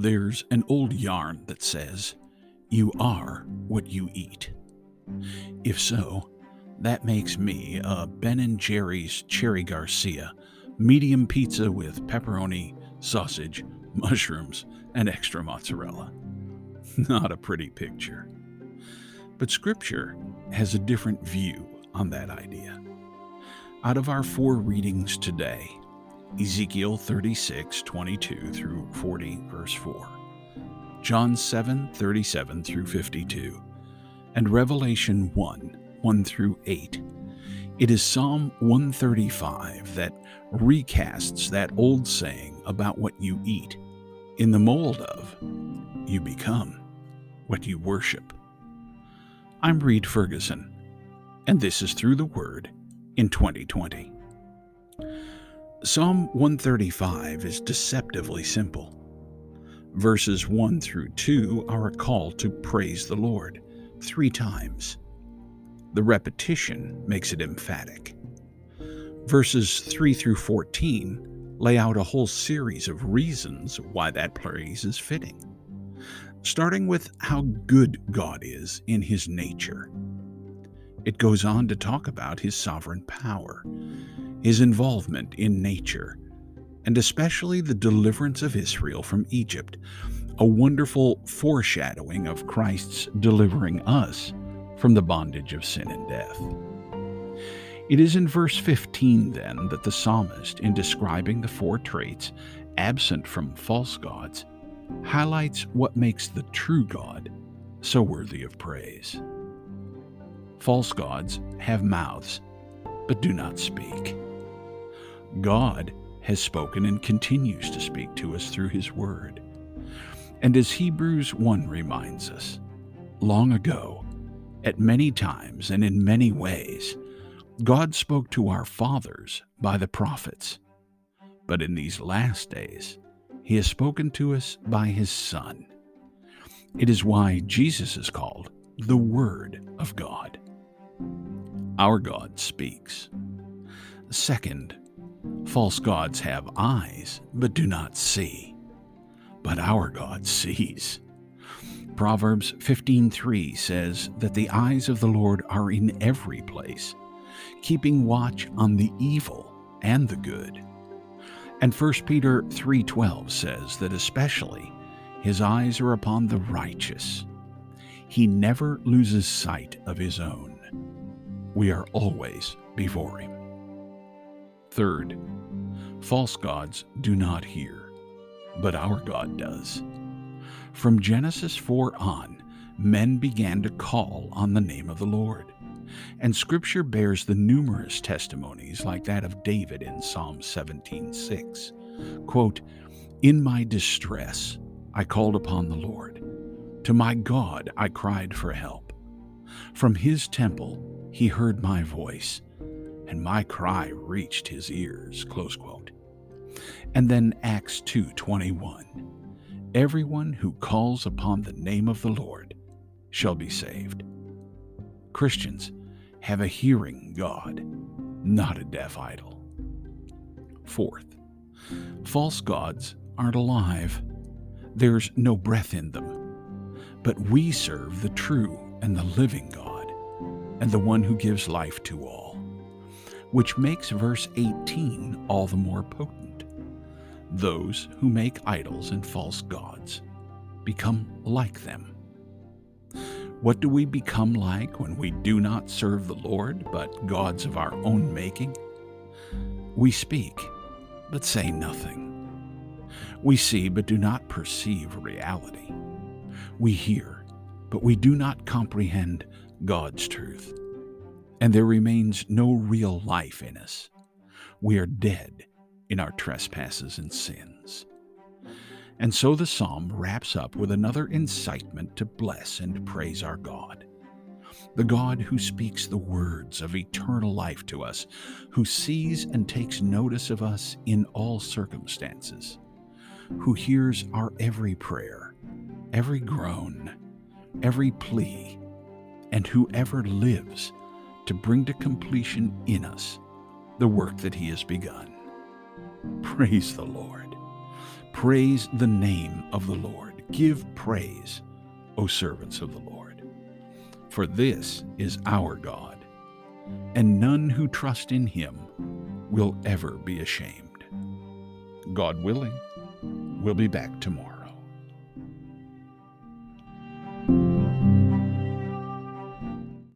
There's an old yarn that says, You are what you eat. If so, that makes me a Ben and Jerry's Cherry Garcia medium pizza with pepperoni, sausage, mushrooms, and extra mozzarella. Not a pretty picture. But Scripture has a different view on that idea. Out of our four readings today, Ezekiel 36, 22 through 40, verse 4, John 7, 37 through 52, and Revelation 1, 1 through 8, it is Psalm 135 that recasts that old saying about what you eat. In the mold of, you become what you worship. I'm Reid Ferguson, and this is Through the Word in 2020. Psalm 135 is deceptively simple. Verses 1 through 2 are a call to praise the Lord three times. The repetition makes it emphatic. Verses 3 through 14 lay out a whole series of reasons why that praise is fitting starting with how good God is in his nature. It goes on to talk about his sovereign power, his involvement in nature, and especially the deliverance of Israel from Egypt, a wonderful foreshadowing of Christ's delivering us from the bondage of sin and death. It is in verse 15, then, that the psalmist, in describing the four traits absent from false gods, highlights what makes the true God so worthy of praise. False gods have mouths, but do not speak. God has spoken and continues to speak to us through His Word. And as Hebrews 1 reminds us, long ago, at many times and in many ways, God spoke to our fathers by the prophets. But in these last days, he has spoken to us by his Son. It is why Jesus is called the Word of God. Our God speaks. Second, false gods have eyes but do not see, but our God sees. Proverbs 15:3 says that the eyes of the Lord are in every place, keeping watch on the evil and the good. And 1 Peter 3:12 says that especially his eyes are upon the righteous. He never loses sight of his own. We are always before him. Third, false gods do not hear, but our God does. From Genesis 4 on, men began to call on the name of the Lord. And Scripture bears the numerous testimonies like that of David in Psalm 17:6. Quote, In my distress I called upon the Lord. To my God I cried for help. From his temple he heard my voice, and my cry reached his ears. Close quote. And then Acts 2:21. Everyone who calls upon the name of the Lord shall be saved. Christians, have a hearing God, not a deaf idol. Fourth, false gods aren't alive. There's no breath in them. But we serve the true and the living God, and the one who gives life to all, which makes verse 18 all the more potent. Those who make idols and false gods become like them. What do we become like when we do not serve the Lord, but gods of our own making? We speak, but say nothing. We see, but do not perceive reality. We hear, but we do not comprehend God's truth. And there remains no real life in us. We are dead in our trespasses and sins. And so the psalm wraps up with another incitement to bless and praise our God. The God who speaks the words of eternal life to us, who sees and takes notice of us in all circumstances, who hears our every prayer, every groan, every plea, and who ever lives to bring to completion in us the work that he has begun. Praise the Lord. Praise the name of the Lord. Give praise, O servants of the Lord. For this is our God, and none who trust in him will ever be ashamed. God willing, we'll be back tomorrow.